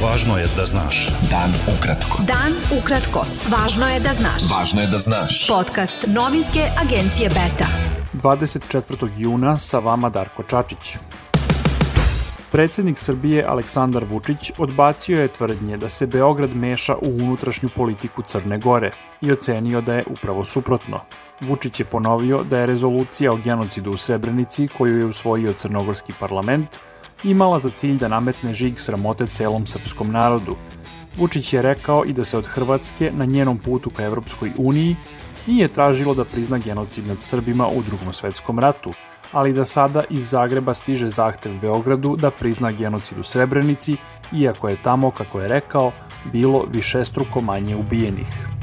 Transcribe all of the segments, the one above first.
Važno je da znaš. Dan ukratko. Dan ukratko. Važno je da znaš. Važno je da znaš. Podcast novinske agencije Beta. 24. juna sa vama Darko Čačić. Predsednik Srbije Aleksandar Vučić odbacio je tvrdnje da se Beograd meša u unutrašnju politiku Crne Gore i ocenio da je upravo suprotno. Vučić je ponovio da je rezolucija o genocidu u Srebrenici koju je usvojio Crnogorski parlament imala za cilj da nametne žig sramote celom srpskom narodu. Vučić je rekao i da se od Hrvatske na njenom putu ka Evropskoj uniji nije tražilo da prizna genocid nad Srbima u drugom svetskom ratu, ali da sada iz Zagreba stiže zahtev Beogradu da prizna genocid u Srebrenici, iako je tamo, kako je rekao, bilo višestruko manje ubijenih.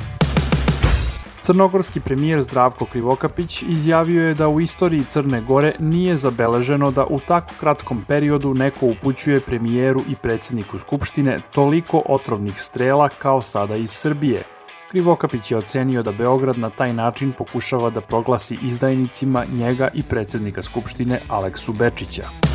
Crnogorski premijer Zdravko Krivokapić izjavio je da u istoriji Crne Gore nije zabeleženo da u tako kratkom periodu neko upućuje premijeru i predsedniku Skupštine toliko otrovnih strela kao sada iz Srbije. Krivokapić je ocenio da Beograd na taj način pokušava da proglasi izdajnicima njega i predsednika Skupštine Aleksu Bečića.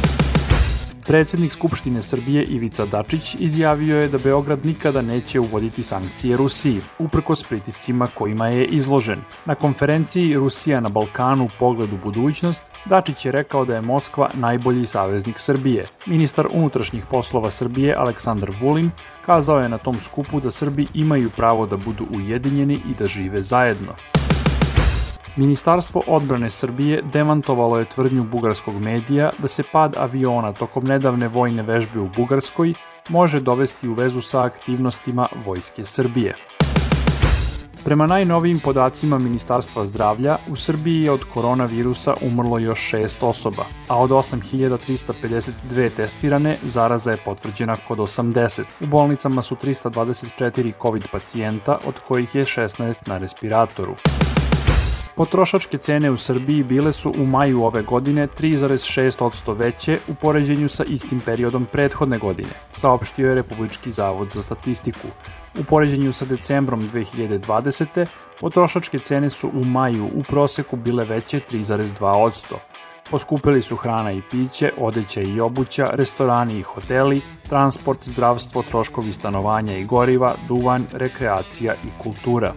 Predsednik Skupštine Srbije Ivica Dačić izjavio je da Beograd nikada neće uvoditi sankcije Rusiji, uprkos pritiscima kojima je izložen. Na konferenciji Rusija na Balkanu pogled u budućnost, Dačić je rekao da je Moskva najbolji saveznik Srbije. Ministar unutrašnjih poslova Srbije Aleksandar Vulin kazao je na tom skupu da Srbi imaju pravo da budu ujedinjeni i da žive zajedno. Ministarstvo odbrane Srbije demantovalo je tvrdnju bugarskog medija da se pad aviona tokom nedavne vojne vežbe u Bugarskoj može dovesti u vezu sa aktivnostima Vojske Srbije. Prema najnovijim podacima Ministarstva zdravlja, u Srbiji je od koronavirusa umrlo još šest osoba, a od 8352 testirane zaraza je potvrđena kod 80. U bolnicama su 324 COVID pacijenta, od kojih je 16 na respiratoru. Potrošačke cene u Srbiji bile su u maju ove godine 3,6% veće u poređenju sa istim periodom prethodne godine, saopštio je Republički zavod za statistiku. U poređenju sa decembrom 2020. potrošačke cene su u maju u proseku bile veće 3,2%. Poskupili su hrana i piće, odeća i obuća, restorani i hoteli, transport, zdravstvo, troškovi stanovanja i goriva, duvan, rekreacija i kultura.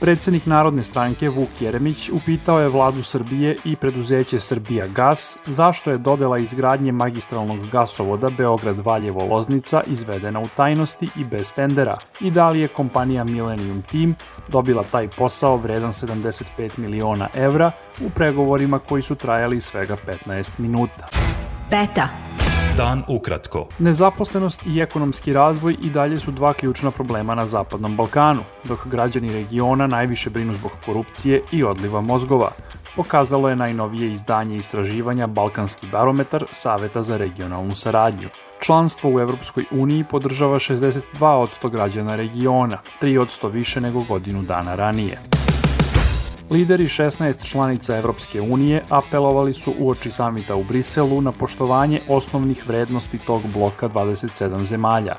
Predsednik Narodne stranke Vuk Jeremić upitao je vladu Srbije i preduzeće Srbija Gas zašto je dodela izgradnje magistralnog gasovoda Beograd-Valjevo-Loznica izvedena u tajnosti i bez tendera i da li je kompanija Millennium Team dobila taj posao vredan 75 miliona evra u pregovorima koji su trajali svega 15 minuta. Beta. Dan ukratko. Nezaposlenost i ekonomski razvoj i dalje su dva ključna problema na Zapadnom Balkanu, dok građani regiona najviše brinu zbog korupcije i odliva mozgova, pokazalo je najnovije izdanje istraživanja Balkanski barometar Saveta za regionalnu saradnju. Članstvo u Evropskoj uniji podržava 62% građana regiona, 3% više nego godinu dana ranije. Lideri 16 članica Evropske unije apelovali su uoči samita u Briselu na poštovanje osnovnih vrednosti tog bloka 27 zemalja.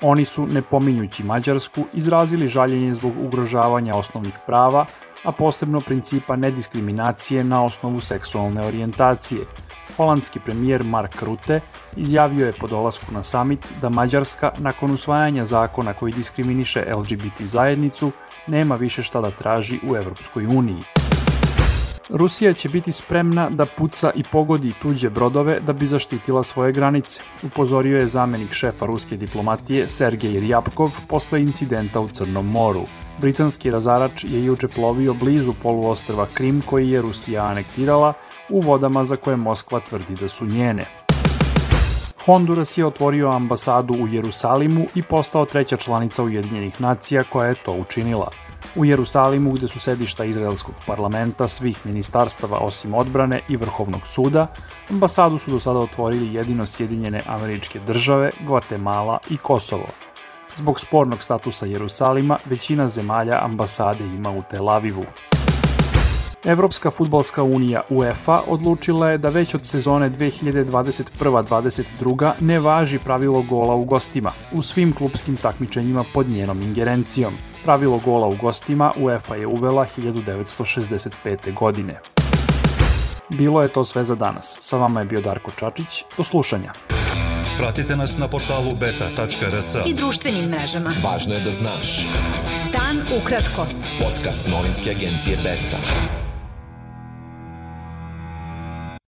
Oni su, ne pominjući Mađarsku, izrazili žaljenje zbog ugrožavanja osnovnih prava, a posebno principa nediskriminacije na osnovu seksualne orijentacije. Holandski premijer Mark Rutte izjavio je po dolasku na samit da Mađarska, nakon usvajanja zakona koji diskriminiše LGBT zajednicu, nema više šta da traži u Evropskoj uniji. Rusija će biti spremna da puca i pogodi tuđe brodove da bi zaštitila svoje granice, upozorio je zamenik šefa ruske diplomatije Sergej Rjapkov posle incidenta u Crnom moru. Britanski razarač je juče plovio blizu poluostrva Krim koji je Rusija anektirala u vodama za koje Moskva tvrdi da su njene. Honduras je otvorio ambasadu u Jerusalimu i postao treća članica Ujedinjenih nacija koja je to učinila. U Jerusalimu, gde su sedišta Izraelskog parlamenta, svih ministarstava osim odbrane i Vrhovnog suda, ambasadu su do sada otvorili jedino Sjedinjene američke države, Gvatemala i Kosovo. Zbog spornog statusa Jerusalima, većina zemalja ambasade ima u Tel Avivu. Evropska futbalska unija UEFA odlučila je da već od sezone 2021-22 ne važi pravilo gola u gostima u svim klubskim takmičenjima pod njenom ingerencijom. Pravilo gola u gostima UEFA je uvela 1965. godine. Bilo je to sve za danas. Sa vama je bio Darko Čačić. Do slušanja. Pratite nas na portalu beta.rs. i društvenim mrežama. Važno je da znaš. Dan ukratko. Podcast novinske agencije Beta.